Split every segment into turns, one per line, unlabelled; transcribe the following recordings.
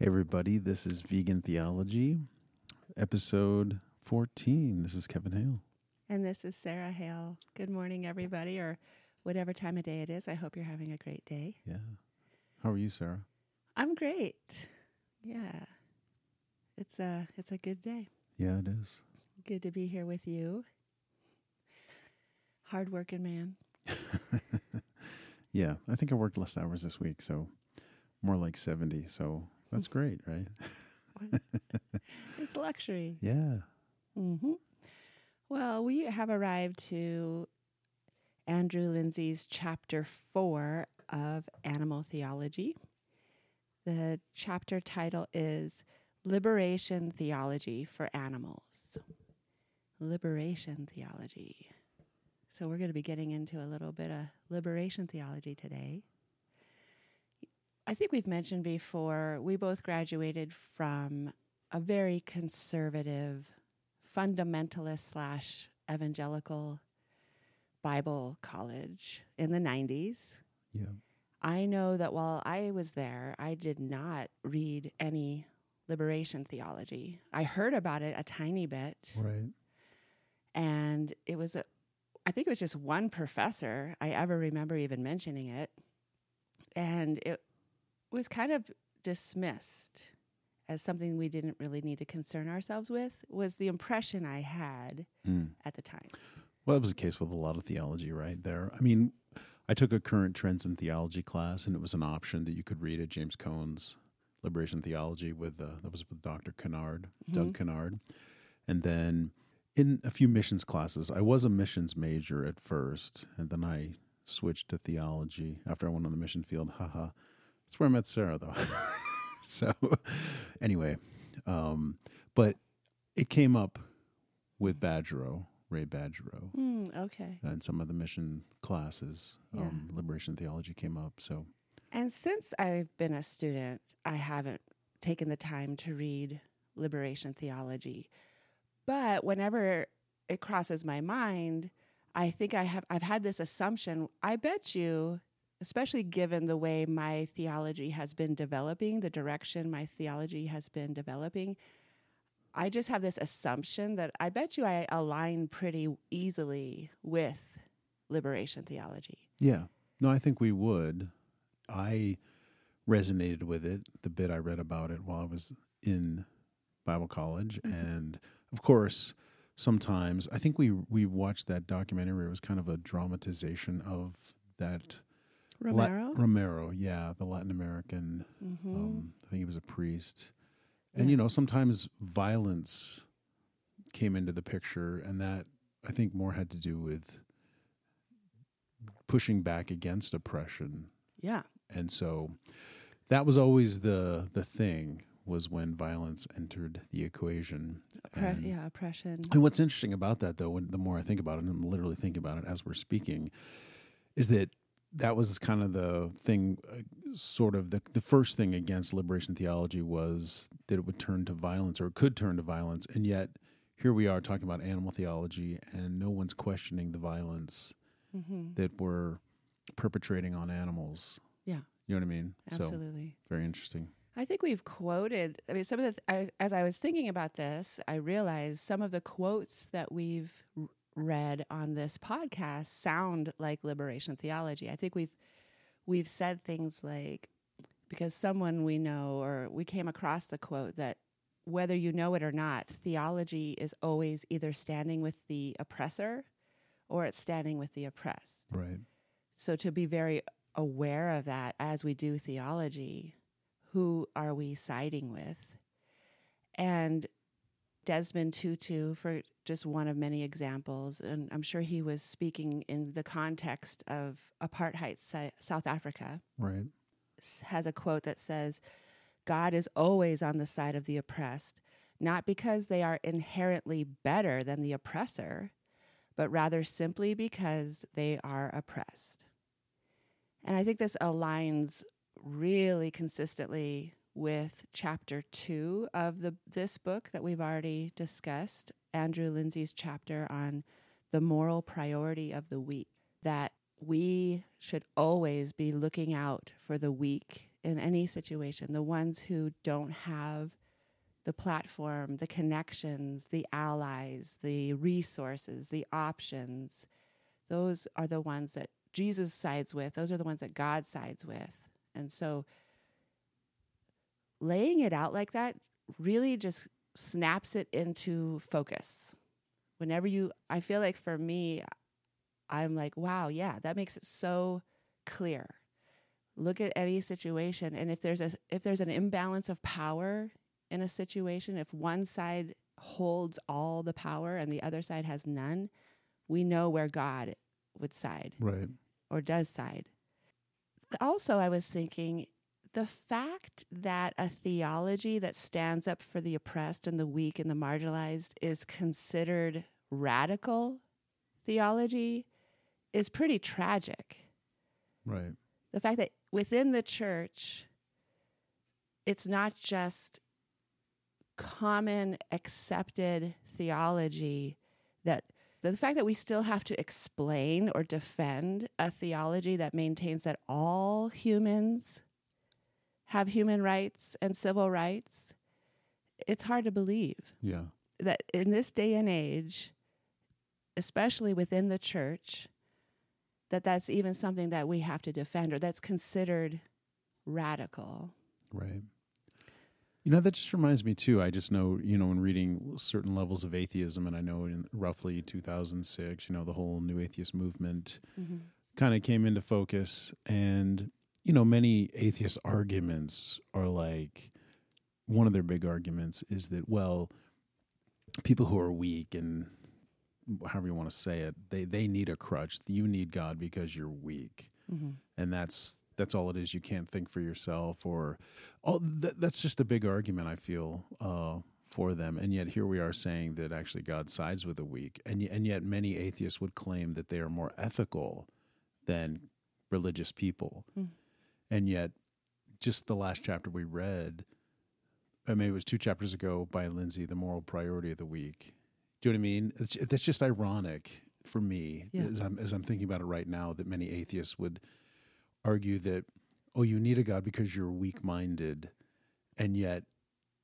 Hey, everybody, this is Vegan Theology, episode 14. This is Kevin Hale.
And this is Sarah Hale. Good morning, everybody, or whatever time of day it is. I hope you're having a great day.
Yeah. How are you, Sarah?
I'm great. Yeah. It's a it's a good day.
Yeah, it is.
Good to be here with you. Hardworking man.
yeah, I think I worked less hours this week, so more like 70. So that's great, right?
it's luxury.
Yeah.
Mm-hmm. Well, we have arrived to Andrew Linzey's chapter four of Animal Theology. The chapter title is Liberation Theology for Animals. Liberation Theology. So, we're going to be getting into a little bit of liberation theology today. I think we've mentioned before, we both graduated from a very conservative, fundamentalist slash evangelical Bible college in the 90s.
Yeah.
I know that while I was there, I did not read any liberation theology. I heard about it a tiny bit.
Right.
And it was a, I think it was just one professor I ever remember even mentioning it. And it was kind of dismissed as something we didn't really need to concern ourselves with was the impression I had
Mm.
at the time.
Well, that was the case with a lot of theology, right? There. I mean, I took a current trends in theology class, and it was an option that you could read at James Cone's Liberation Theology with uh, that was with Dr. Kennard, Doug Kennard, and then in a few missions classes, I was a missions major at first, and then I switched to theology after I went on the mission field. Haha, that's where I met Sarah, though. so, anyway, um, but it came up with Badgero, Ray Badgero.
Mm, okay.
and some of the mission classes. Um, Liberation theology came up. So,
And since I've been a student, I haven't taken the time to read liberation theology. But whenever it crosses my mind, I think I have I've had this assumption. I bet you, especially given the way my theology has been developing, the direction my theology has been developing, I just have this assumption that I bet you I align pretty easily with liberation theology.
yeah, no, I think we would. I resonated with it the bit I read about it while I was in Bible college, mm-hmm. and of course, sometimes I think we we watched that documentary. It was kind of a dramatization of that La-
Romero?
Romero, yeah, the Latin American.
mm-hmm.
Um, I think he was a priest, and
Yeah.
you know sometimes violence came into the picture, and that I think more had to do with pushing back against oppression
yeah.
and so that was always the the thing was when violence entered the equation.
Oppre-
And-
yeah, oppression.
And what's interesting about that, though, when the more I think about it, and I'm literally thinking about it as we're speaking, is that that was kind of the thing, uh, sort of the the first thing against liberation theology was that it would turn to violence or it could turn to violence, and yet here we are talking about animal theology, and no one's questioning the violence
Mm-hmm.
that we're perpetrating on animals.
Yeah.
You know what I mean? So
Absolutely.
very interesting.
I think we've quoted. I mean, some of the. Th- I, as I was thinking about this, I realized some of the quotes that we've r- read on this podcast sound like liberation theology. I think we've we've said things like because someone we know or we came across the quote that whether you know it or not, theology is always either standing with the oppressor or it's standing with the oppressed.
Right.
So to be very aware of that as we do theology, who are we siding with? And Desmond Tutu, for just one of many examples, and I'm sure he was speaking in the context of apartheid Si- South Africa,
Right.
has a quote that says, God is always on the side of the oppressed, not because they are inherently better than the oppressor, but rather simply because they are oppressed. And I think this aligns really consistently with chapter two of the this book that we've already discussed, Andrew Linzey's chapter on the moral priority of the weak. That we should always be looking out for the weak in any situation, the ones who don't have the platform, the connections, the allies, the resources, the options, those are the ones that Jesus sides with. Those are the ones that God sides with. And so laying it out like that really just snaps it into focus. Whenever you, I feel like for me, I'm like, wow, yeah, that makes it so clear. Look at any situation, and if there's a if there's an imbalance of power in a situation, if one side holds all the power and the other side has none, we know where God would side,
right,
or does side. Also, I was thinking the fact that a theology that stands up for the oppressed and the weak and the marginalized is considered radical theology is pretty tragic.
Right.
The fact that within the church, it's not just common accepted theology that the fact that we still have to explain or defend a theology that maintains that all humans have human rights and civil rights, it's hard to believe.
Yeah.
That in this day and age, especially within the church, that that's even something that we have to defend or that's considered radical.
Right. You know, that just reminds me too. I just know, you know, in reading certain levels of atheism, and I know in roughly 2006, you know, the whole new atheist movement mm-hmm. kind of came into focus. And you know, many atheist arguments are like one of their big arguments is that, well, people who are weak and however you want to say it, they, they need a crutch. You need God because you're weak. Mm-hmm. And that's that's all it is. You can't think for yourself, or all that, that's just a big argument. I feel uh, for them, and yet here we are saying that actually God sides with the weak, and and yet many atheists would claim that they are more ethical than religious people. Mm and yet just the last chapter we read I mean, it was two chapters ago by Linzey, the moral priority of the weak. Do you know what I mean? It's, that's just ironic for me yeah. as, I'm, as I'm thinking about it right now that many atheists would argue that, oh, you need a God because you're weak minded. And yet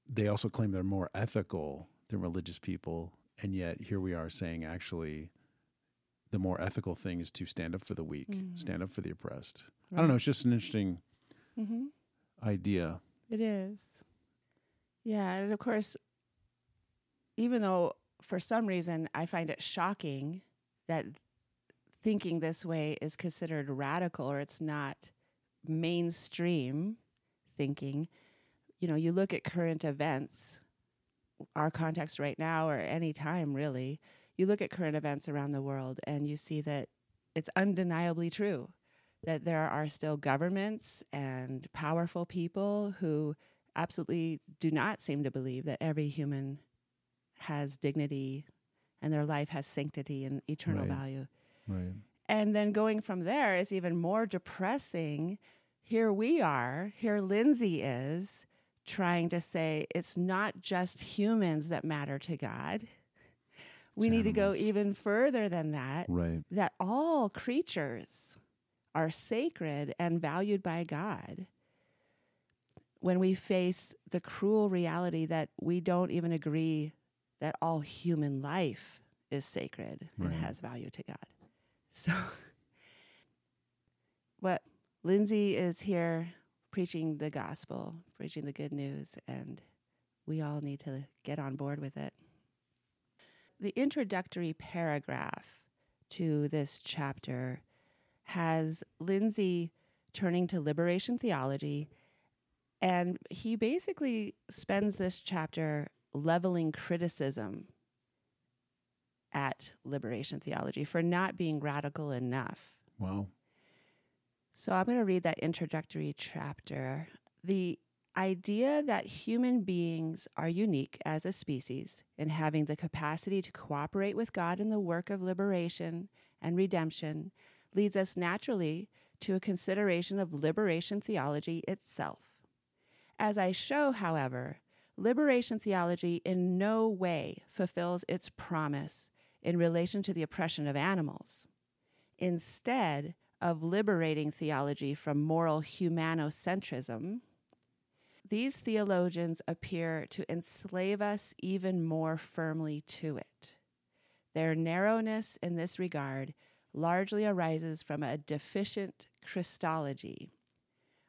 they also claim they're more ethical than religious people. And yet here we are saying actually the more ethical thing is to stand up for the weak, mm-hmm. stand up for the oppressed. Right. I don't know. It's just an interesting mm-hmm. idea.
It is. Yeah. And of course, even though for some reason I find it shocking that thinking this way is considered radical or it's not mainstream thinking, you know, you look at current events, our context right now or any time really, you look at current events around the world and you see that it's undeniably true that there are still governments and powerful people who absolutely do not seem to believe that every human has dignity and their life has sanctity and eternal
right.
value.
Right.
And then going from there is even more depressing. Here we are, here Linzey is trying to say it's not just humans that matter to God. We need to go even further than that.
Right.
That all creatures are sacred and valued by God. When we face the cruel reality that we don't even agree that all human life is sacred right. and has value to God. So, what Linzey is here preaching the gospel, preaching the good news, and we all need to get on board with it. The introductory paragraph to this chapter has Linzey turning to liberation theology. And he basically spends this chapter leveling criticism at liberation theology for not being radical enough.
Wow.
So I'm going to read that introductory chapter. The idea that human beings are unique as a species in having the capacity to cooperate with God in the work of liberation and redemption leads us naturally to a consideration of liberation theology itself. As I show, however, liberation theology in no way fulfills its promise in relation to the oppression of animals. Instead, of liberating theology from moral humanocentrism, these theologians appear to enslave us even more firmly to it. Their narrowness in this regard largely arises from a deficient Christology.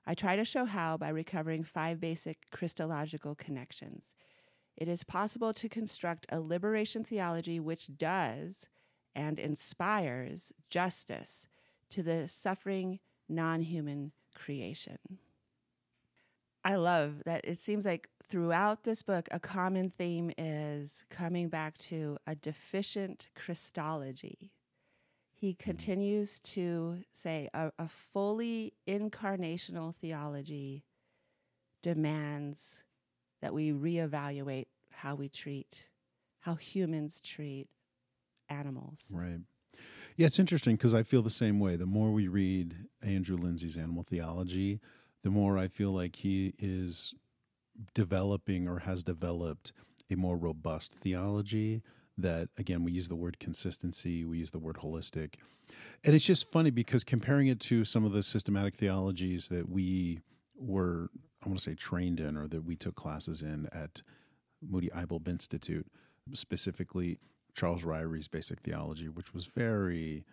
I try to show how by recovering five basic Christological connections. It is possible to construct a liberation theology which does and inspires justice to the suffering non human creation. I love that it seems like throughout this book, a common theme is coming back to a deficient Christology. He mm-hmm. continues to say a, a fully incarnational theology demands that we reevaluate how we treat, how humans treat animals.
Right. Yeah, it's interesting because I feel the same way. The more we read Andrew Linzey's animal theology, the more I feel like he is developing or has developed a more robust theology that again we use the word consistency we use the word holistic and it's just funny because comparing it to some of the systematic theologies that we were i want to say trained in or that we took classes in at moody Bible institute specifically Charles Ryrie's basic theology, which was very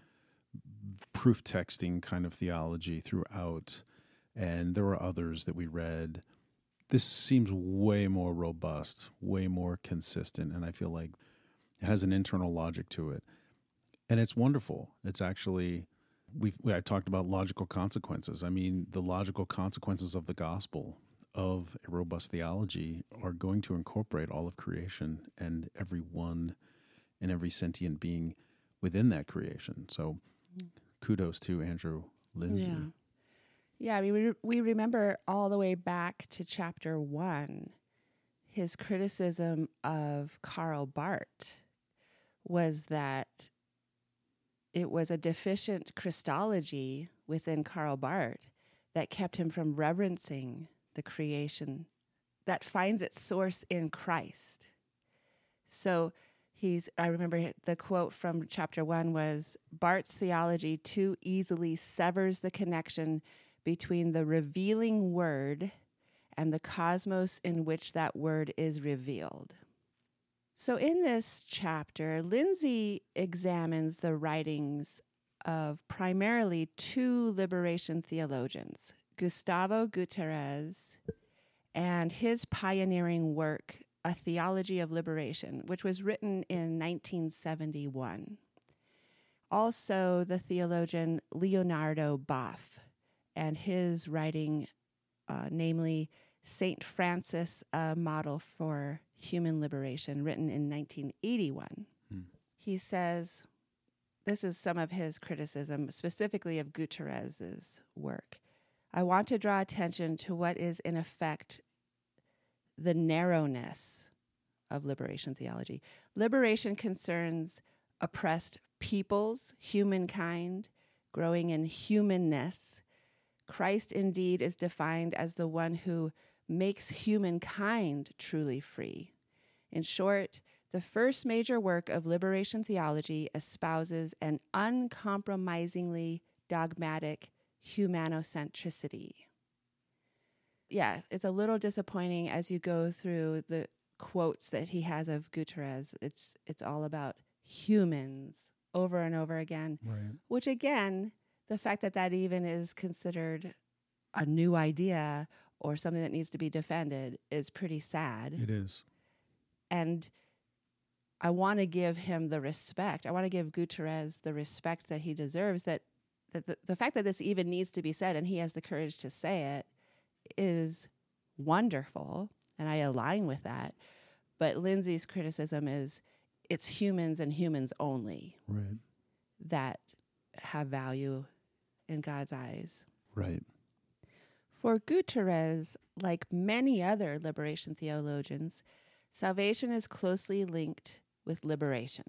proof texting kind of theology throughout. And there were others that we read. This seems way more robust, way more consistent. And I feel like it has an internal logic to it. And it's wonderful. It's actually, we've, I talked about logical consequences. I mean, the logical consequences of the gospel of a robust theology are going to incorporate all of creation and every one and every sentient being within that creation. So kudos to Andrew Linzey.
Yeah. Yeah, I mean, we, we remember all the way back to chapter one, his criticism of Karl Barth was that it was a deficient Christology within Karl Barth that kept him from reverencing the creation that finds its source in Christ. So he's i remember the quote from chapter one was barth's theology too easily severs the connection between the revealing word and the cosmos in which that word is revealed so in this chapter linzey examines the writings of primarily two liberation theologians gustavo gutierrez and his pioneering work a Theology of Liberation, which was written in 1971. Also, the theologian Leonardo Boff and his writing, uh, namely St. Francis, a model for human liberation, written in 1981. Hmm. He says, this is some of his criticism, specifically of Gutierrez's work. I want to draw attention to what is, in effect, the narrowness of liberation theology. Liberation concerns oppressed peoples, humankind, growing in humanness. Christ indeed is defined as the one who makes humankind truly free. In short, the first major work of liberation theology espouses an uncompromisingly dogmatic humanocentricity yeah, it's a little disappointing as you go through the quotes that he has of Gutierrez. It's it's all about humans over and over again.
Right.
Which again, the fact that that even is considered a new idea or something that needs to be defended is pretty sad.
It is.
And I want to give him the respect. I want to give Gutierrez the respect that he deserves that that the, the fact that this even needs to be said and he has the courage to say it is wonderful, and I align with that. But Linzey's criticism is it's humans and humans only
right.
that have value in God's eyes.
Right.
For Gutierrez, like many other liberation theologians, salvation is closely linked with liberation,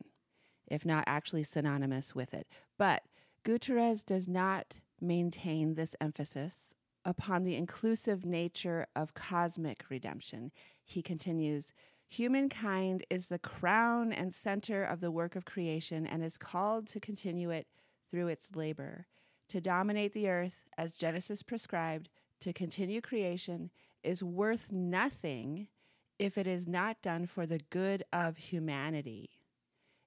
if not actually synonymous with it. But Gutierrez does not maintain this emphasis upon the inclusive nature of cosmic redemption. He continues Humankind is the crown and center of the work of creation and is called to continue it through its labor. to dominate the earth as Genesis prescribed, to continue creation, is worth nothing if it is not done for the good of humanity.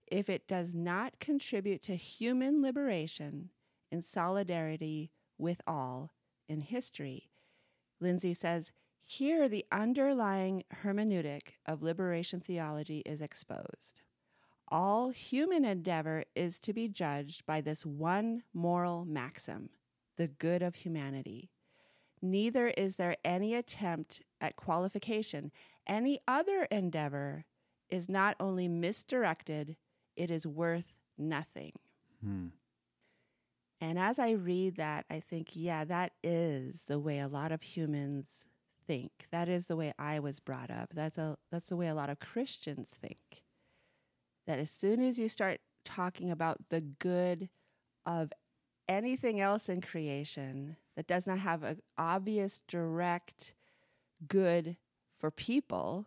If it does not contribute to human liberation in solidarity with all in history. Linzey says, here the underlying hermeneutic of liberation theology is exposed. All human endeavor is to be judged by this one moral maxim the good of humanity. Neither is there any attempt at qualification. Any other endeavor is not only misdirected, it is worth nothing. Hmm. And as I read that, I think, yeah, that is the way a lot of humans think. That is the way I was brought up. That's a that's the way a lot of Christians think. That as soon as you start talking about the good of anything else in creation that does not have an obvious direct good for people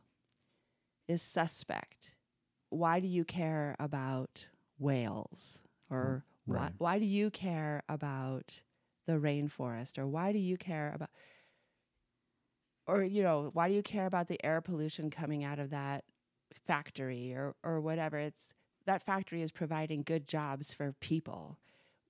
is suspect. Why do you care about whales or mm, Right. Why, why do you care about the rainforest or why do you care about or you know why do you care about the air pollution coming out of that factory or or whatever it's that factory is providing good jobs for people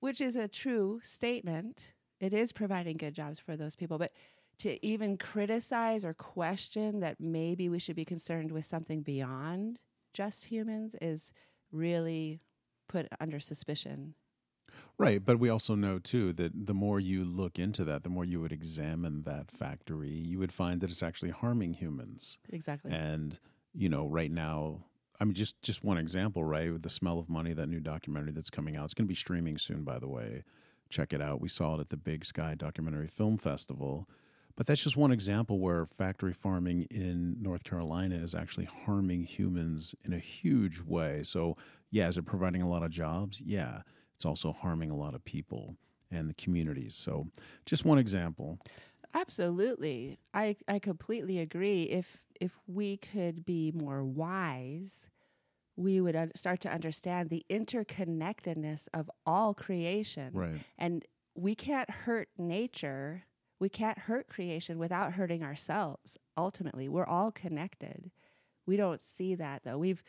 which is a true statement it is providing good jobs for those people but to even criticize or question that maybe we should be concerned with something beyond just humans is really put under suspicion
Right, but we also know too that the more you look into that, the more you would examine that factory, you would find that it's actually harming humans.
Exactly.
And you know, right now, I mean, just just one example, right? With the smell of money, that new documentary that's coming out. It's going to be streaming soon, by the way. Check it out. We saw it at the Big Sky Documentary Film Festival. But that's just one example where factory farming in North Carolina is actually harming humans in a huge way. So, yeah, is it providing a lot of jobs? Yeah it's also harming a lot of people and the communities. So, just one example.
Absolutely. I, I completely agree. If if we could be more wise, we would start to understand the interconnectedness of all creation.
Right.
And we can't hurt nature. We can't hurt creation without hurting ourselves. Ultimately, we're all connected. We don't see that though. We've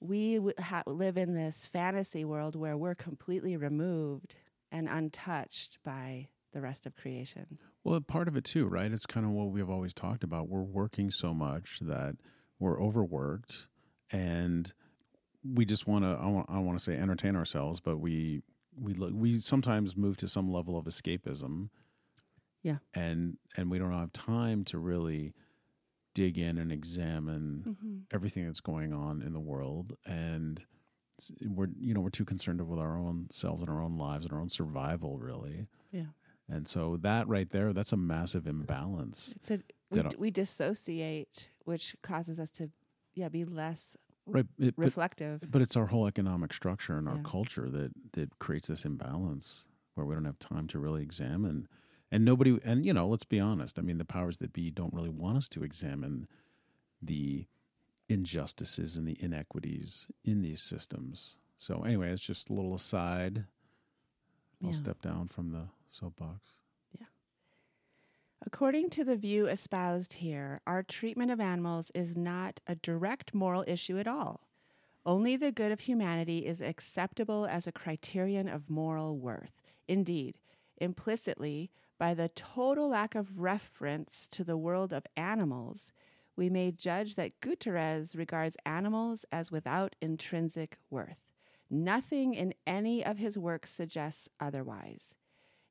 we ha- live in this fantasy world where we're completely removed and untouched by the rest of creation.
Well, part of it too, right? It's kind of what we've always talked about. We're working so much that we're overworked and we just want to I want, I want to say entertain ourselves, but we we look, we sometimes move to some level of escapism.
Yeah.
And and we don't have time to really dig in and examine mm-hmm. everything that's going on in the world and we're you know we're too concerned with our own selves and our own lives and our own survival really
yeah
and so that right there that's a massive imbalance
it's a we, we dissociate which causes us to yeah be less
right
it, reflective
but, but, it's our whole economic structure and our yeah. culture that that creates this imbalance where we don't have time to really examine and nobody and you know let's be honest i mean the powers that be don't really want us to examine the injustices and the inequities in these systems so anyway it's just a little aside i'll yeah. step down from the soapbox
yeah according to the view espoused here our treatment of animals is not a direct moral issue at all only the good of humanity is acceptable as a criterion of moral worth indeed implicitly by the total lack of reference to the world of animals, we may judge that Gutierrez regards animals as without intrinsic worth. Nothing in any of his works suggests otherwise.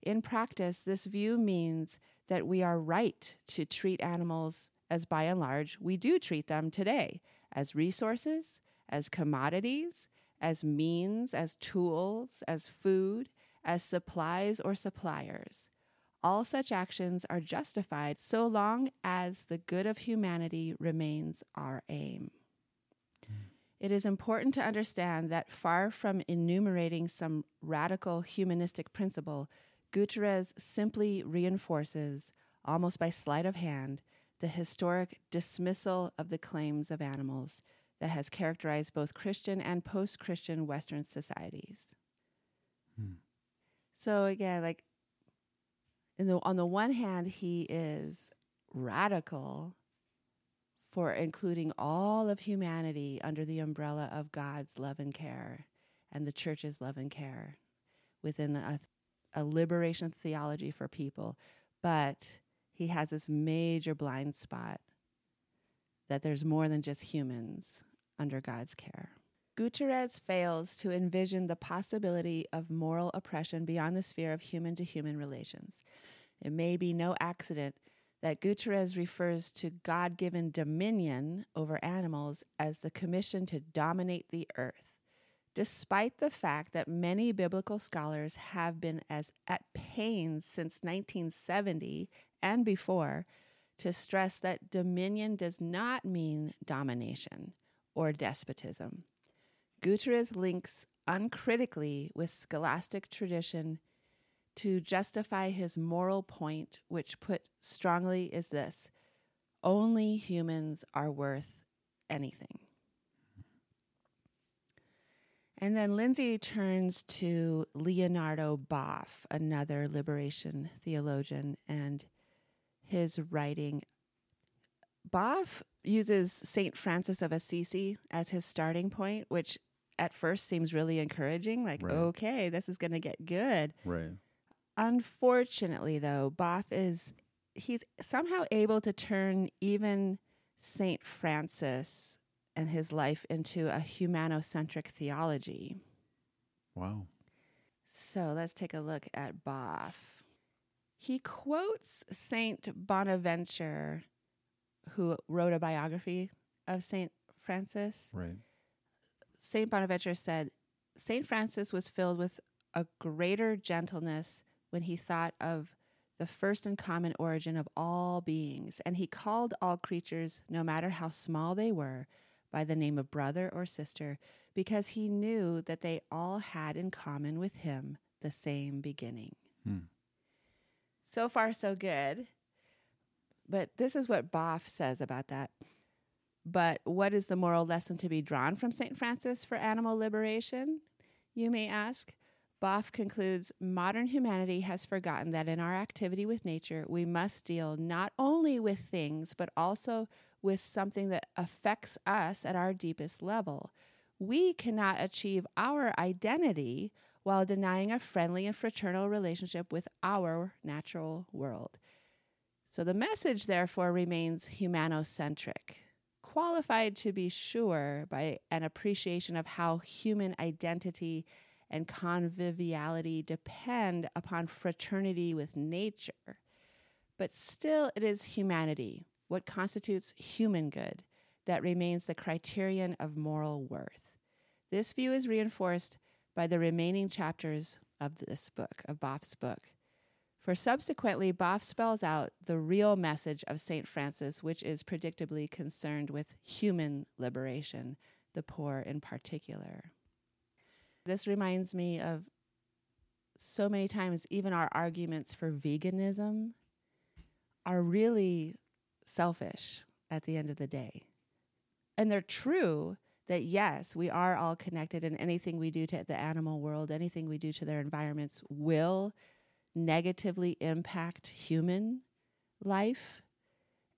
In practice, this view means that we are right to treat animals as by and large we do treat them today as resources, as commodities, as means, as tools, as food, as supplies or suppliers. All such actions are justified so long as the good of humanity remains our aim. Mm. It is important to understand that far from enumerating some radical humanistic principle, Gutierrez simply reinforces, almost by sleight of hand, the historic dismissal of the claims of animals that has characterized both Christian and post Christian Western societies. Hmm. So again, like the on the one hand, he is radical for including all of humanity under the umbrella of God's love and care and the church's love and care within a, a liberation theology for people. But he has this major blind spot that there's more than just humans under God's care. Gutierrez fails to envision the possibility of moral oppression beyond the sphere of human to human relations. It may be no accident that Gutierrez refers to God given dominion over animals as the commission to dominate the earth, despite the fact that many biblical scholars have been as at pains since 1970 and before to stress that dominion does not mean domination or despotism. Gutierrez links uncritically with scholastic tradition to justify his moral point, which put strongly is this only humans are worth anything. And then Linzey turns to Leonardo Boff, another liberation theologian, and his writing. Boff uses St. Francis of Assisi as his starting point, which at first seems really encouraging. Like,
Right.
okay, this is going to get good.
Right.
Unfortunately, though, Boff is he's somehow able to turn even Saint Francis and his life into a humanocentric theology.
Wow.
So let's take a look at Boff. He quotes Saint Bonaventure, who wrote a biography of Saint Francis.
Right.
Saint Bonaventure said, Saint Francis was filled with a greater gentleness when he thought of the first and common origin of all beings, and he called all creatures, no matter how small they were, by the name of brother or sister, because he knew that they all had in common with him the same beginning.
Hmm.
So far, so good. But this is what Boff says about that. But what is the moral lesson to be drawn from St. Francis for animal liberation? You may ask. Boff concludes modern humanity has forgotten that in our activity with nature, we must deal not only with things, but also with something that affects us at our deepest level. We cannot achieve our identity while denying a friendly and fraternal relationship with our natural world. So the message, therefore, remains humanocentric, qualified to be sure by an appreciation of how human identity and conviviality depend upon fraternity with nature. But still, it is humanity, what constitutes human good, that remains the criterion of moral worth. This view is reinforced by the remaining chapters of this book, of Boff's book. For subsequently, Boff spells out the real message of St. Francis, which is predictably concerned with human liberation, the poor in particular. This reminds me of so many times, even our arguments for veganism are really selfish at the end of the day. And they're true that yes, we are all connected, and anything we do to the animal world, anything we do to their environments will negatively impact human life.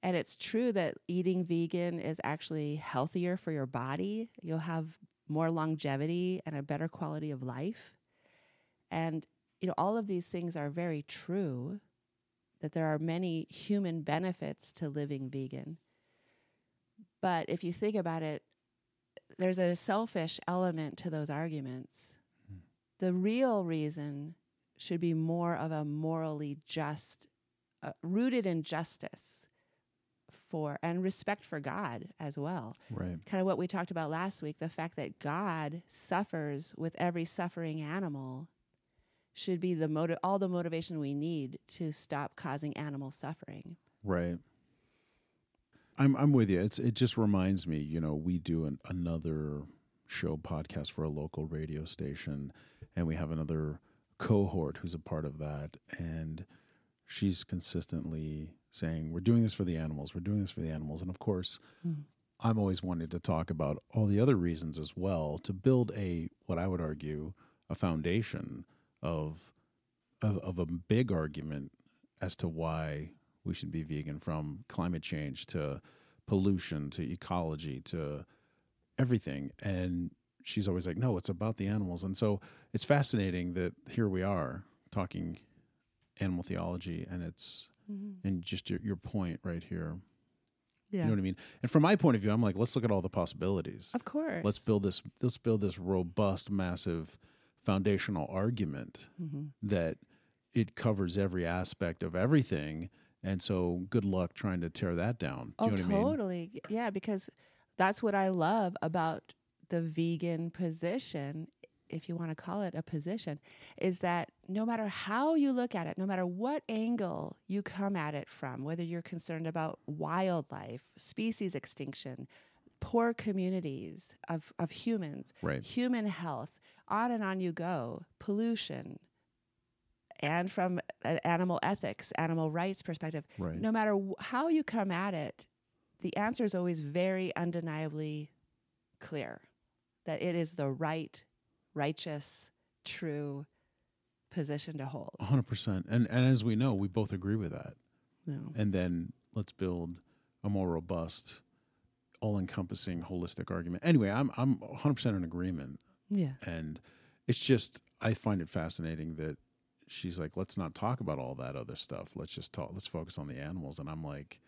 And it's true that eating vegan is actually healthier for your body. You'll have more longevity and a better quality of life. And you know, all of these things are very true that there are many human benefits to living vegan. But if you think about it, there's a selfish element to those arguments. The real reason should be more of a morally just, uh, rooted in justice for and respect for God as well.
Right.
Kind of what we talked about last week the fact that God suffers with every suffering animal should be the motive, all the motivation we need to stop causing animal suffering.
Right. I'm I'm with you. It's it just reminds me, you know, we do an, another show podcast for a local radio station, and we have another cohort who's a part of that, and she's consistently saying, "We're doing this for the animals. We're doing this for the animals," and of course. Hmm. I'm always wanting to talk about all the other reasons as well to build a what I would argue a foundation of of, of a big argument as to why we should be vegan from climate change to pollution to ecology to everything. And she's always like, no, it's about the animals. And so it's fascinating that here we are talking animal theology and it's,
Mhm.
and just your, your point right here.
Yeah.
You know what I mean? And from my point of view, I'm like, let's look at all the possibilities.
of course.
Let's build this, let's build this robust, massive foundational argument
hmm
that it covers every aspect of everything. And so good luck trying to tear that down. Do
Oh,
you know what I mean?
totally. Yeah, because that's what I love about the vegan position, if you want to call it a position, is that no matter how you look at it, no matter what angle you come at it from, whether you're concerned about wildlife, species extinction, poor communities of, of humans,
Right.
human health, on and on you go, pollution, and from an animal ethics, animal rights perspective,
Right.
no matter wh- how you come at it, the answer is always very undeniably clear that it is the right, righteous, true position to hold.
hundred percent. And and as we know, we both agree with that.
No.
And then let's build a more robust, all encompassing, holistic argument. Anyway, I'm I'm hundred percent in agreement.
Yeah.
And it's just I find it fascinating that she's like, let's not talk about all that other stuff. Let's just talk let's focus on the animals. And I'm like,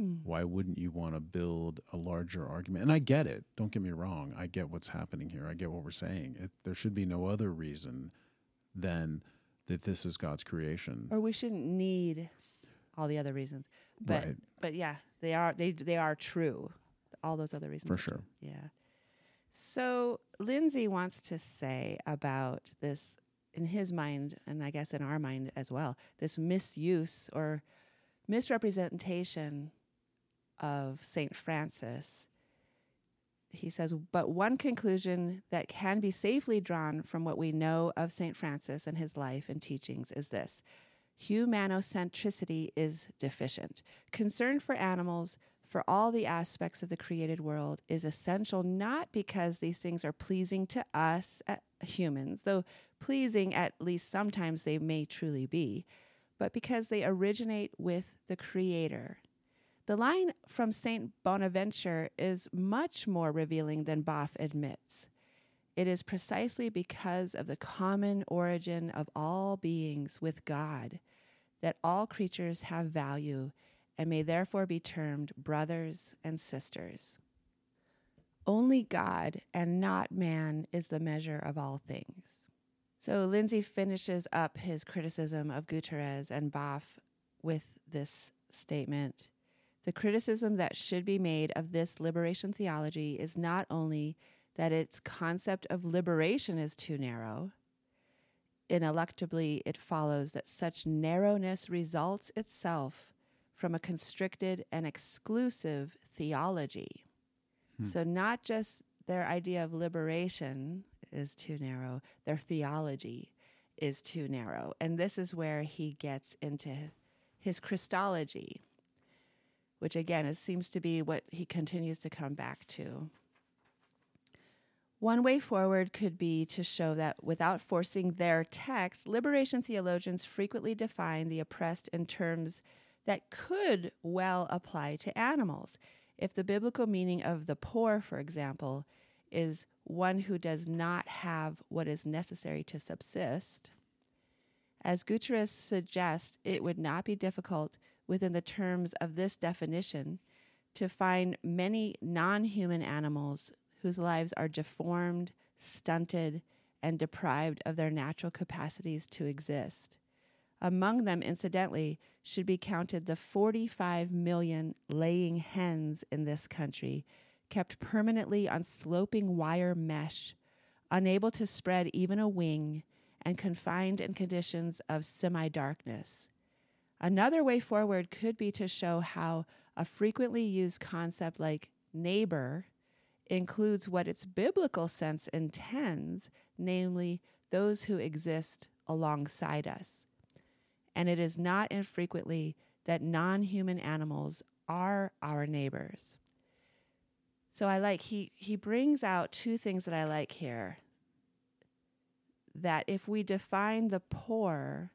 Mm.
why wouldn't you want to build a larger argument? And I get it. Don't get me wrong. I get what's happening here. I get what we're saying. It, there should be no other reason than that this is God's creation.
Or we shouldn't need all the other reasons. But
right.
but yeah, they are they they are true. All those other reasons.
For sure.
Yeah. So Linzey wants to say about this in his mind, and I guess in our mind as well, this misuse or misrepresentation of Saint Francis. He says, but one conclusion that can be safely drawn from what we know of St. Francis and his life and teachings is this humanocentricity is deficient. Concern for animals, for all the aspects of the created world, is essential not because these things are pleasing to us uh, humans, though pleasing at least sometimes they may truly be, but because they originate with the Creator. The line from St. Bonaventure is much more revealing than Boff admits. It is precisely because of the common origin of all beings with God that all creatures have value and may therefore be termed brothers and sisters. Only God and not man is the measure of all things. So Linzey finishes up his criticism of Gutierrez and Boff with this statement. The criticism that should be made of this liberation theology is not only that its concept of liberation is too narrow, ineluctably it follows that such narrowness results itself from a constricted and exclusive theology.
Hmm.
So, not just their idea of liberation is too narrow, their theology is too narrow. And this is where he gets into his Christology, which again it seems to be what he continues to come back to. One way forward could be to show that without forcing their text, liberation theologians frequently define the oppressed in terms that could well apply to animals. If the biblical meaning of the poor, for example, is one who does not have what is necessary to subsist, as Gutierrez suggests, it would not be difficult within the terms of this definition to find many non human animals whose lives are deformed, stunted, and deprived of their natural capacities to exist. Among them, incidentally, should be counted the 45 million laying hens in this country, kept permanently on sloping wire mesh, unable to spread even a wing, and confined in conditions of semi darkness. Another way forward could be to show how a frequently used concept like neighbor includes what its biblical sense intends, namely those who exist alongside us. And it is not infrequently that non human animals are our neighbors. So I like, he, he brings out two things that I like here. That if we define the poor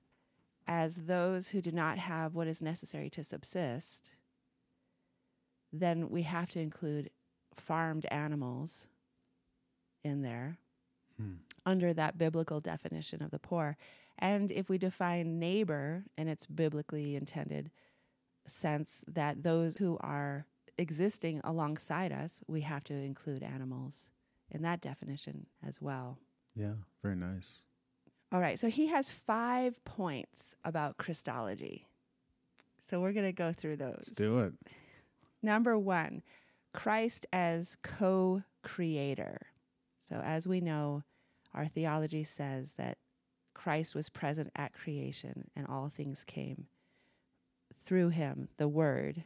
as those who do not have what is necessary to subsist, then we have to include farmed animals in there
Hmm.
under that biblical definition of the poor. And if we define neighbor in its biblically intended sense, that those who are existing alongside us, we have to include animals in that definition as well.
Yeah, very nice.
All right, so he has five points about Christology. So we're going to go through those.
Let's do it.
Number one, Christ as co creator. So, as we know, our theology says that Christ was present at creation and all things came through him, the Word.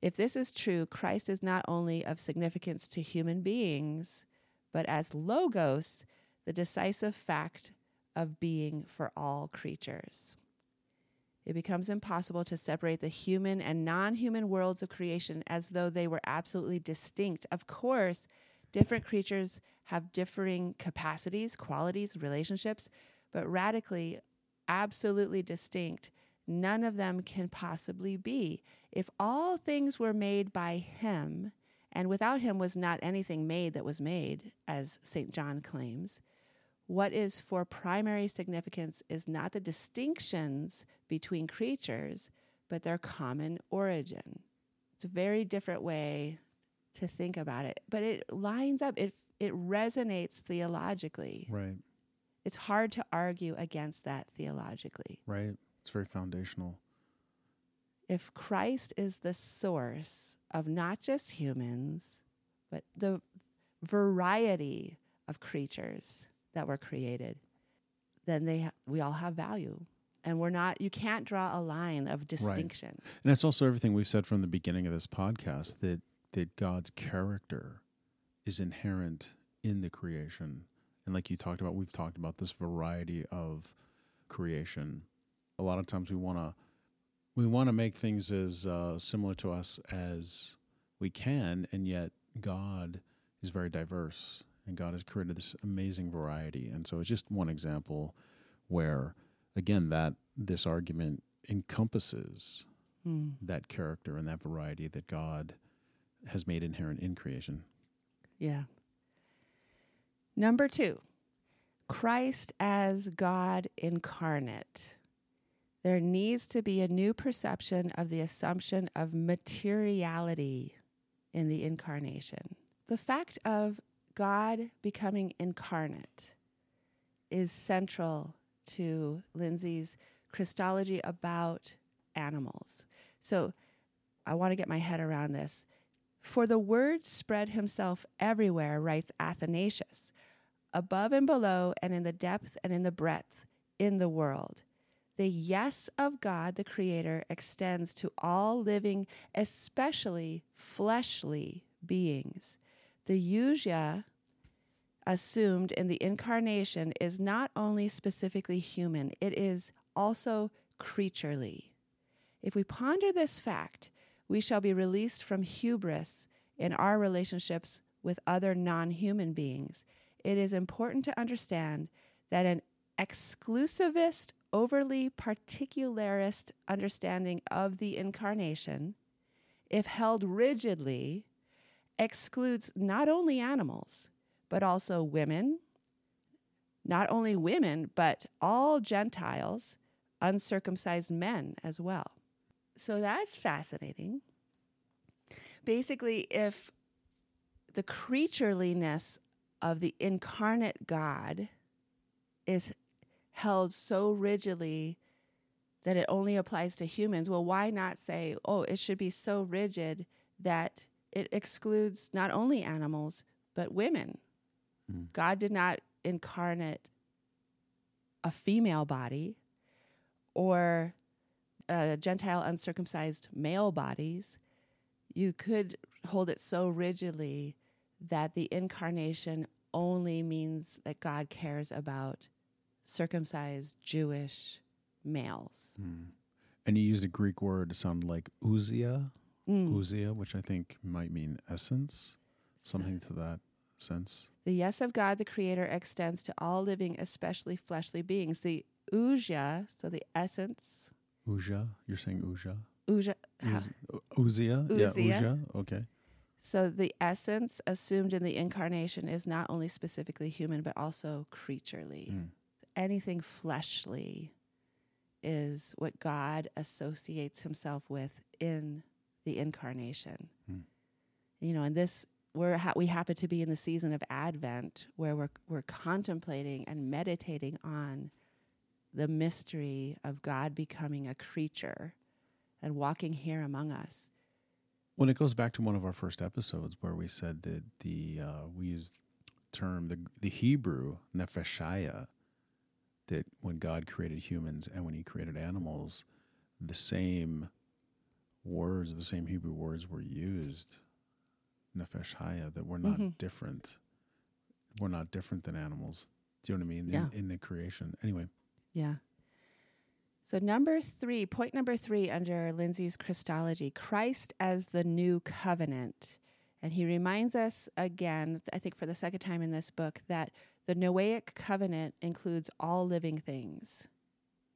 If this is true, Christ is not only of significance to human beings, but as Logos, the decisive fact of being for all creatures. It becomes impossible to separate the human and non human worlds of creation as though they were absolutely distinct. Of course, different creatures have differing capacities, qualities, relationships, but radically, absolutely distinct, none of them can possibly be. If all things were made by Him, and without Him was not anything made that was made, as St. John claims, what is for primary significance is not the distinctions between creatures, but their common origin. It's a very different way to think about it, but it lines up, it, it resonates theologically.
Right,
It's hard to argue against that theologically.
right. It's very foundational.
If Christ is the source of not just humans, but the variety of creatures that were created, then they ha- we all have value. And we're not you can't draw a line of distinction.
And that's also everything we've said from the beginning of this podcast that that God's character is inherent in the creation. And like you talked about, we've talked about this variety of creation. A lot of times we want to we want to make things as uh, similar to us as we can, and yet God is very diverse, and God has created this amazing variety. And so it's just one example where, again, that this argument encompasses
Hmm.
that character and that variety that God has made inherent in creation.
Yeah. Number two, Christ as God incarnate. There needs to be a new perception of the assumption of materiality in the incarnation. The fact of God becoming incarnate is central to Linzey's Christology about animals. So I want to get my head around this. For the word spread himself everywhere, writes Athanasius, above and below, and in the depth and in the breadth, in the world. The yes of God, the Creator, extends to all living, especially fleshly beings. The eugia assumed in the incarnation is not only specifically human, it is also creaturely. If we ponder this fact, we shall be released from hubris in our relationships with other non human beings. It is important to understand that an exclusivist, overly particularist understanding of the incarnation, if held rigidly, excludes not only animals, but also women, not only women, but all Gentiles, uncircumcised men as well. So that's fascinating. Basically, if the creatureliness of the incarnate God is held so rigidly that it only applies to humans, well, why not say, oh, it should be so rigid that it excludes not only animals, but women?
Mm.
God did not incarnate a female body or uh, Gentile uncircumcised male bodies, you could hold it so rigidly that the incarnation only means that God cares about circumcised Jewish males.
Hmm. And you used a Greek word to sound like ousia,
Mm.
ousia, which I think might mean essence, something to that sense.
The yes of God, the Creator, extends to all living, especially fleshly beings. The ousia, so the essence.
Uja, you're saying?
Ousia,
Uz- Uzia? Yeah,
Uzia.
Okay.
so the essence assumed in the incarnation is not only specifically human, but also creaturely.
Mm.
Anything fleshly is what God associates himself with in the incarnation.
Hmm.
You know, and this we're ha- we happen to be in the season of Advent where we're we're contemplating and meditating on the mystery of God becoming a creature and walking here among us.
When it goes back to one of our first episodes where we said that the uh, we used term the the Hebrew nefeshaya that when God created humans and when He created animals, the same words, the same Hebrew words were used. Nefeshaya that we're not
Mhm.
different. We're not different than animals. Do you know what I mean?
Yeah.
In, in the creation. Anyway,
Yeah. So, number three, point number three under Linzey's Christology Christ as the new covenant. And he reminds us again, I think for the second time in this book, that the Noahic covenant includes all living things.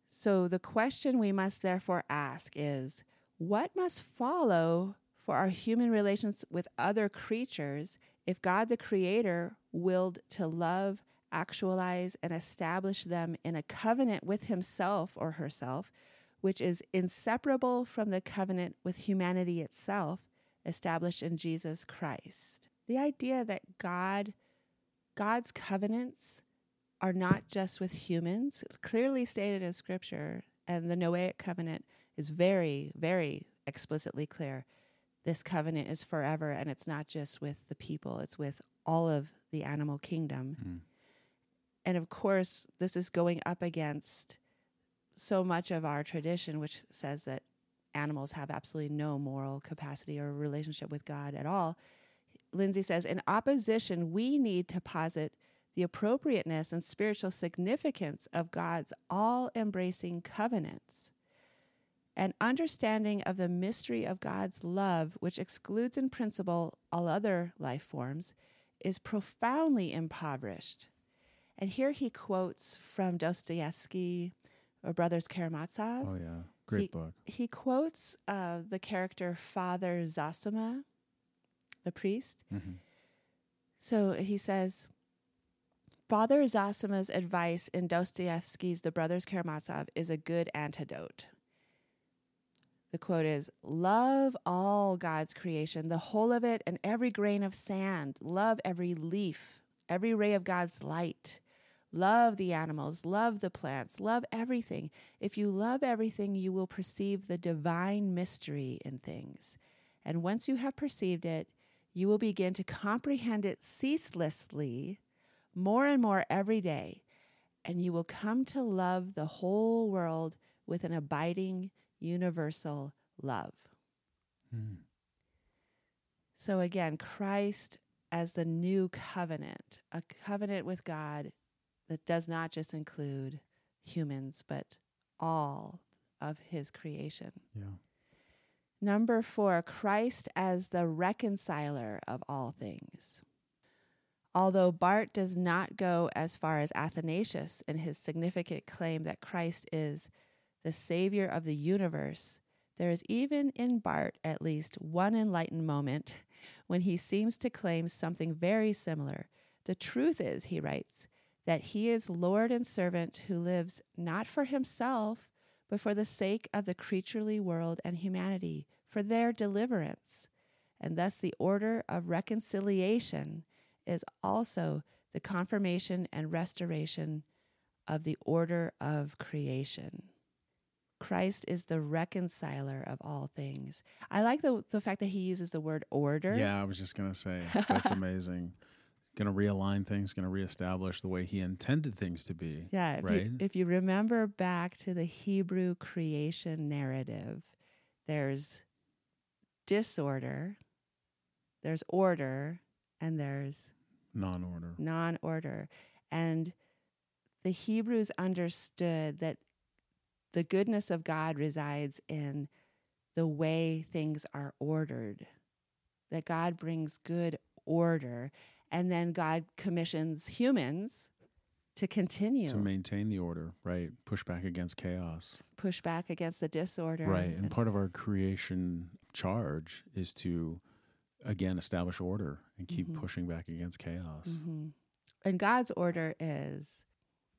So, the question we must therefore ask is what must follow for our human relations with other creatures if God the Creator willed to love, actualize, and establish them in a covenant with Himself or herself, which is inseparable from the covenant with humanity itself established in Jesus Christ? The idea that God, God's covenants are not just with humans, clearly stated in Scripture, and the Noahic covenant is very, very explicitly clear this covenant is forever and it's not just with the people, it's with all of the animal kingdom.
Mm.
And of course, this is going up against so much of our tradition, which says that animals have absolutely no moral capacity or relationship with God at all. Linzey says, in opposition, we need to posit the appropriateness and spiritual significance of God's all embracing covenants. An understanding of the mystery of God's love, which excludes in principle all other life forms, is profoundly impoverished. And here he quotes from Dostoevsky or Brothers Karamazov.
oh yeah, great book.
He quotes uh, the character Father Zosima, the priest.
hmm
So he says, Father Zosima's advice in Dostoevsky's The Brothers Karamazov is a good antidote. The quote is Love all God's creation, the whole of it and every grain of sand. Love every leaf, every ray of God's light. Love the animals, love the plants, love everything. If you love everything, you will perceive the divine mystery in things. And once you have perceived it, you will begin to comprehend it ceaselessly, more and more every day, and you will come to love the whole world with an abiding, universal love.
Mm.
So again, Christ as the new covenant, a covenant with God that does not just include humans, but all of his creation.
Yeah.
Number four, Christ as the reconciler of all things. Although Barth does not go as far as Athanasius in his significant claim that Christ is the Savior of the universe, there is even in Barth at least one enlightened moment when he seems to claim something very similar. The truth is, he writes, that he is Lord and servant who lives not for himself, but for the sake of the creaturely world and humanity, for their deliverance. And thus the order of reconciliation is also the confirmation and restoration of the order of creation. Christ is the reconciler of all things. I like the, the fact that he uses the word order.
Yeah, I was just gonna say that's amazing. Gonna realign things, gonna reestablish the way he intended things to be.
Yeah, if,
Right.
you, if you remember back to the Hebrew creation narrative, there's disorder, there's order, and there's
Non-order.
non order. And the Hebrews understood that the goodness of God resides in the way things are ordered, that God brings good order. And then God commissions humans to continue,
to maintain the order, right? Push back against chaos.
push back against the disorder.
Right. And part of our creation charge is to, again, establish order and keep
Mhm.
pushing back against chaos.
Mhm. And God's order is,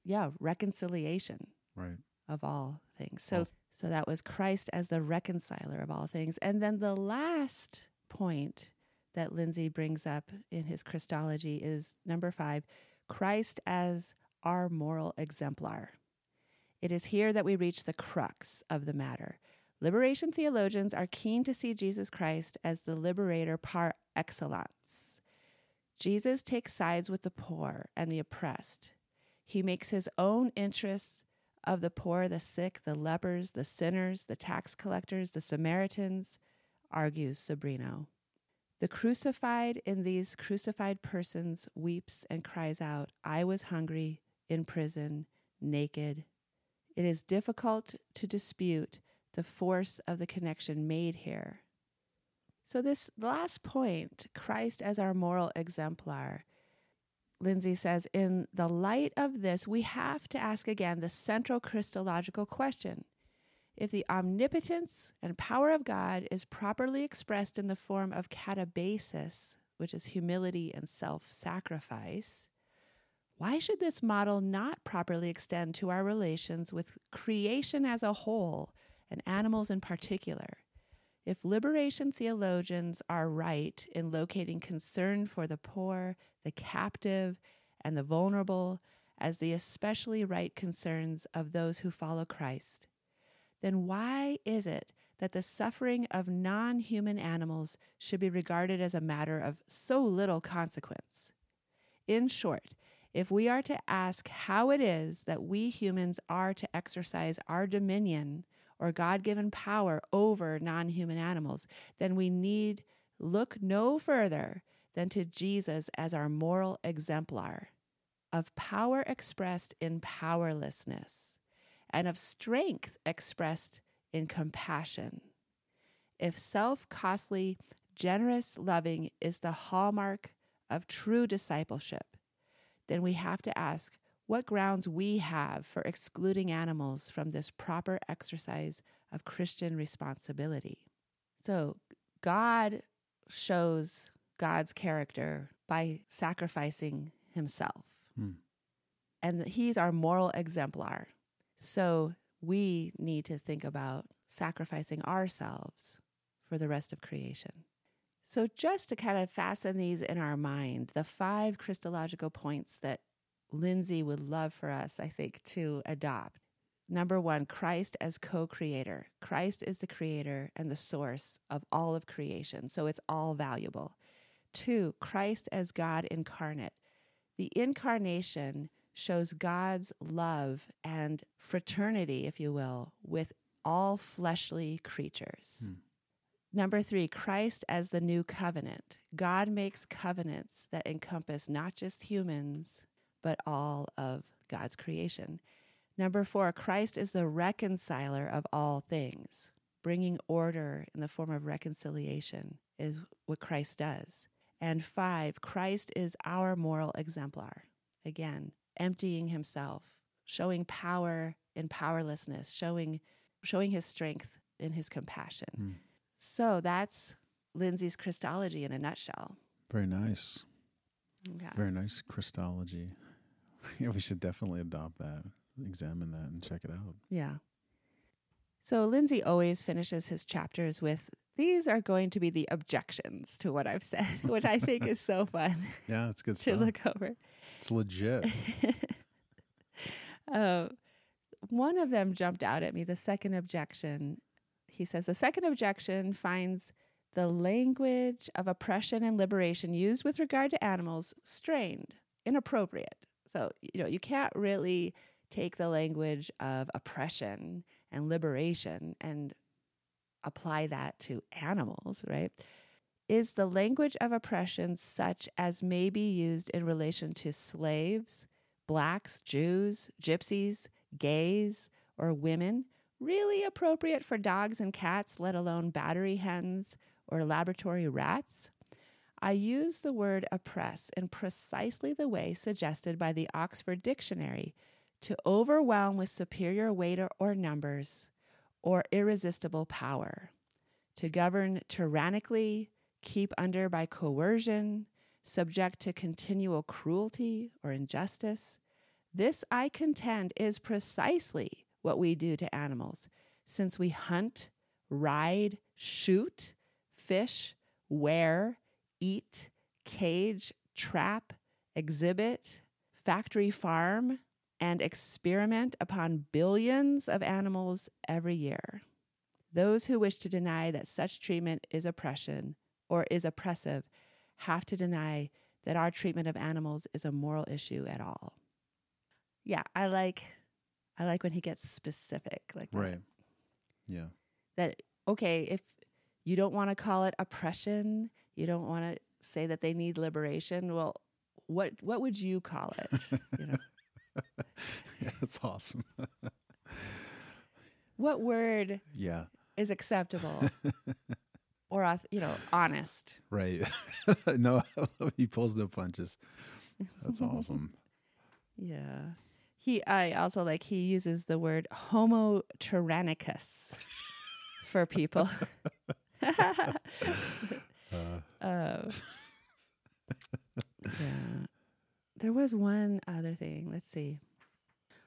yeah, reconciliation
Right.
of all things. So, so that was Christ as the reconciler of all things. And then the last point that Linzey brings up in his Christology is number five Christ as our moral exemplar. It is here that we reach the crux of the matter. Liberation theologians are keen to see Jesus Christ as the liberator par excellence. Jesus takes sides with the poor and the oppressed. He makes his own interests of the poor, the sick, the lepers, the sinners, the tax collectors, the Samaritans, argues Sobrino. The crucified in these crucified persons weeps and cries out, I was hungry, in prison, naked. It is difficult to dispute the force of the connection made here. So, this last point, Christ as our moral exemplar, Linzey says, in the light of this, we have to ask again the central Christological question. If the omnipotence and power of God is properly expressed in the form of catabasis, which is humility and self sacrifice, why should this model not properly extend to our relations with creation as a whole and animals in particular? If liberation theologians are right in locating concern for the poor, the captive, and the vulnerable as the especially right concerns of those who follow Christ, then why is it that the suffering of non human animals should be regarded as a matter of so little consequence? In short, if we are to ask how it is that we humans are to exercise our dominion or God given power over non human animals, then we need look no further than to Jesus as our moral exemplar of power expressed in powerlessness and of strength expressed in compassion. If self costly, generous loving is the hallmark of true discipleship, then we have to ask what grounds we have for excluding animals from this proper exercise of Christian responsibility. So, God shows God's character by sacrificing himself.
Hmm.
And he's our moral exemplar. So, we need to think about sacrificing ourselves for the rest of creation. So, just to kind of fasten these in our mind, the five Christological points that Linzey would love for us, I think, to adopt. Number one, Christ as co creator. Christ is the creator and the source of all of creation, so it's all valuable. Two, Christ as God incarnate. The incarnation shows God's love and fraternity, if you will, with all fleshly creatures.
Hmm.
Number three, Christ as the new covenant. God makes covenants that encompass not just humans, but all of God's creation. Number four, Christ is the reconciler of all things. Bringing order in the form of reconciliation is what Christ does. And five, Christ is our moral exemplar. Again, emptying himself, showing power in powerlessness, showing, showing his strength in his compassion.
Hmm.
So that's Linzey's Christology in a nutshell.
Very nice.
Yeah.
Very nice Christology. yeah, we should definitely adopt that, examine that, and check it out.
Yeah. So Linzey always finishes his chapters with these are going to be the objections to what I've said, which I think is so fun
Yeah, it's good
to
stuff.
look over.
It's legit.
uh, one of them jumped out at me. The second objection, he says, the second objection finds the language of oppression and liberation used with regard to animals strained, inappropriate. So, you know, you can't really take the language of oppression and liberation and apply that to animals, right? Is the language of oppression such as may be used in relation to slaves, blacks, Jews, gypsies, gays, or women really appropriate for dogs and cats, let alone battery hens or laboratory rats? I use the word oppress in precisely the way suggested by the Oxford Dictionary to overwhelm with superior weight or, or numbers or irresistible power, to govern tyrannically, keep under by coercion, subject to continual cruelty or injustice. This, I contend, is precisely what we do to animals, since we hunt, ride, shoot, fish, wear, eat, cage, trap, exhibit, factory farm, and experiment upon billions of animals every year. Those who wish to deny that such treatment is oppression or is oppressive have to deny that our treatment of animals is a moral issue at all. Yeah, I like I like when he gets specific like that.
Right. Yeah.
that okay if you don't want to call it oppression you don't want to say that they need liberation well what what would you call it you know
yeah. That's awesome.
what word
yeah.
is acceptable or you know honest
Right. no, he pulls no punches. That's awesome.
yeah he i also like he uses the word homo tyrannicus for people
Uh,
Uh, yeah. There was one other thing. Let's see.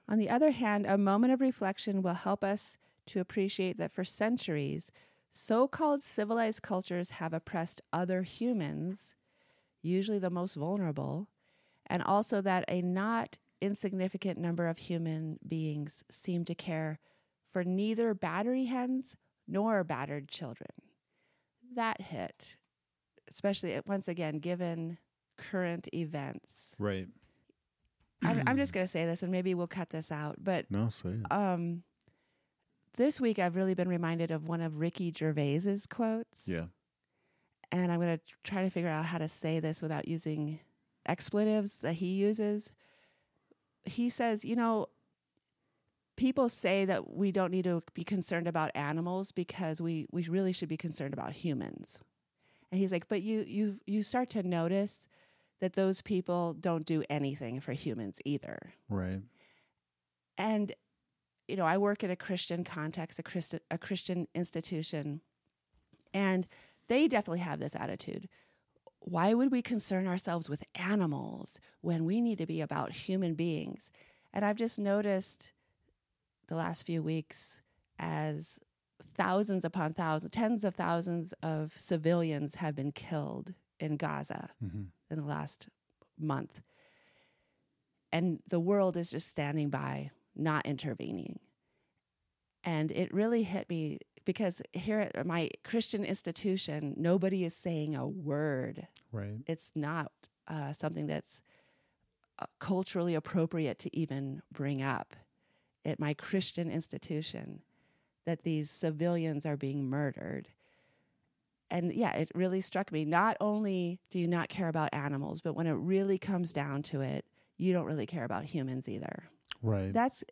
On the other hand, a moment of reflection will help us to appreciate that for centuries, so called civilized cultures have oppressed other humans, usually the most vulnerable, and also that a not insignificant number of human beings seem to care for neither battery hens nor battered children. That hit especially uh, once again given current events.
right.
I'm, I'm just going to say this, and maybe we'll cut this out. But
No, say it.
um, this week, I've really been reminded of one of Ricky Gervais's quotes.
Yeah.
and I'm going to try to figure out how to say this without using expletives that he uses. He says, you know, people say that we don't need to be concerned about animals because we, we really should be concerned about humans. And he's like, but you you you start to notice that those people don't do anything for humans either.
Right.
And you know, I work in a Christian context, a Christian a Christian institution, and they definitely have this attitude. Why would we concern ourselves with animals when we need to be about human beings? And I've just noticed the last few weeks as thousands upon thousands, tens of thousands of civilians have been killed in Gaza
hmm
in the last month. And the world is just standing by, not intervening. And it really hit me because here at my Christian institution, nobody is saying a word.
Right.
It's not uh, something that's uh, culturally appropriate to even bring up at my Christian institution that these civilians are being murdered. And yeah, it really struck me. Not only do you not care about animals, but when it really comes down to it, you don't really care about humans either.
Right.
That's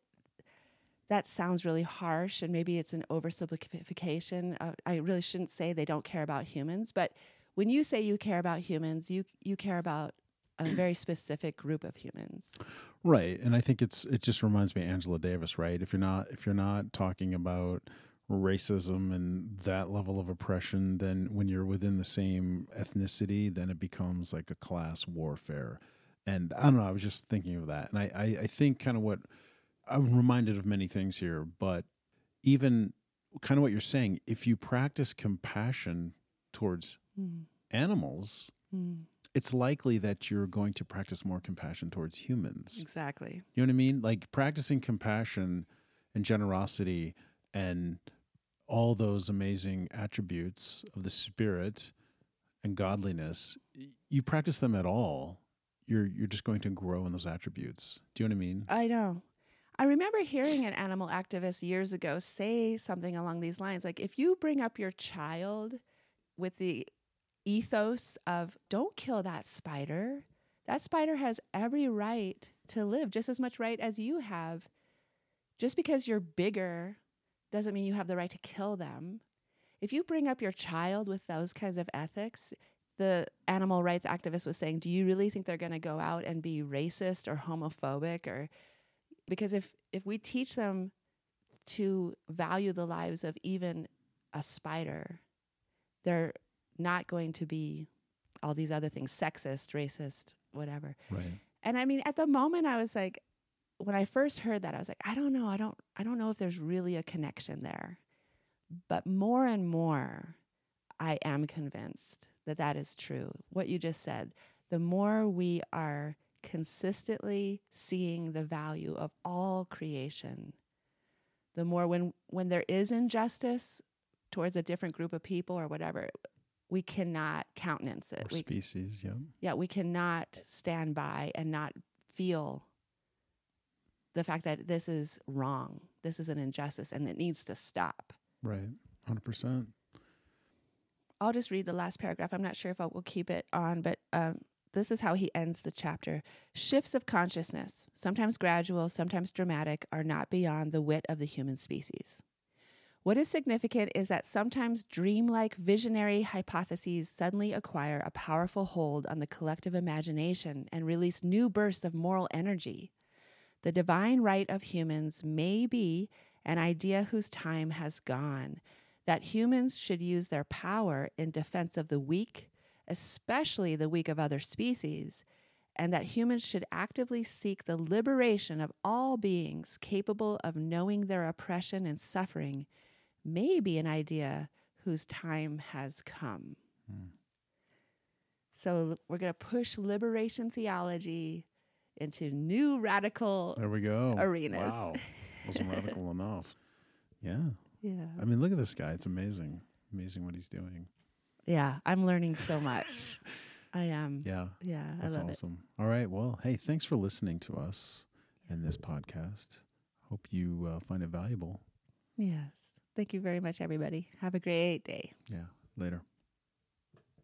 that sounds really harsh, and maybe it's an oversimplification. Uh, I really shouldn't say they don't care about humans, but when you say you care about humans, you you care about a very specific group of humans.
Right. And I think it's it just reminds me of Angela Davis, right? If you're not if you're not talking about racism and that level of oppression, then when you're within the same ethnicity, then it becomes like a class warfare. And I don't know, I was just thinking of that. And I, I, I think kind of what I'm reminded of many things here, but even kind of what you're saying, if you practice compassion towards
Mm.
animals,
Mm.
It's likely that you're going to practice more compassion towards humans.
Exactly.
You know what I mean? Like practicing compassion and generosity and all those amazing attributes of the spirit and godliness, you practice them at all, you're you're just going to grow in those attributes. Do you know what I mean?
I know. I remember hearing an animal activist years ago say something along these lines like if you bring up your child with the ethos of don't kill that spider, that spider has every right to live just as much right as you have. Just because you're bigger doesn't mean you have the right to kill them. If you bring up your child with those kinds of ethics, the animal rights activist was saying, do you really think they're going to go out and be racist or homophobic or because if if we teach them to value the lives of even a spider, they're not going to be all these other things sexist, racist, whatever.
Right.
And I mean, at the moment I was like when I first heard that I was like, I don't know, I don't I don't know if there's really a connection there. But more and more I am convinced that that is true. What you just said, the more we are consistently seeing the value of all creation, the more when when there is injustice towards a different group of people or whatever, we cannot countenance it.
Or
We,
species, yeah.
yeah, we cannot stand by and not feel the fact that this is wrong. This is an injustice and it needs to stop.
Right. 100%.
I'll just read the last paragraph. I'm not sure if I will keep it on, but um, this is how he ends the chapter. Shifts of consciousness, sometimes gradual, sometimes dramatic, are not beyond the wit of the human species. What is significant is that sometimes dreamlike visionary hypotheses suddenly acquire a powerful hold on the collective imagination and release new bursts of moral energy. The divine right of humans may be an idea whose time has gone, that humans should use their power in defense of the weak, especially the weak of other species, and that humans should actively seek the liberation of all beings capable of knowing their oppression and suffering may be an idea whose time has come.
Hmm.
So we're going to push liberation theology into new radical
There we go.
arenas.
Wow. Wasn't radical enough. Yeah.
Yeah.
I mean, look at this guy. It's amazing. Amazing what he's doing.
Yeah, I'm learning so much. I am.
Yeah.
Yeah, I
That's
love it.
awesome. All right. Well, hey, thanks for listening to us in this podcast. Hope you uh, find it valuable.
Yes. Thank you very much, everybody. Have a great day.
Yeah. Later.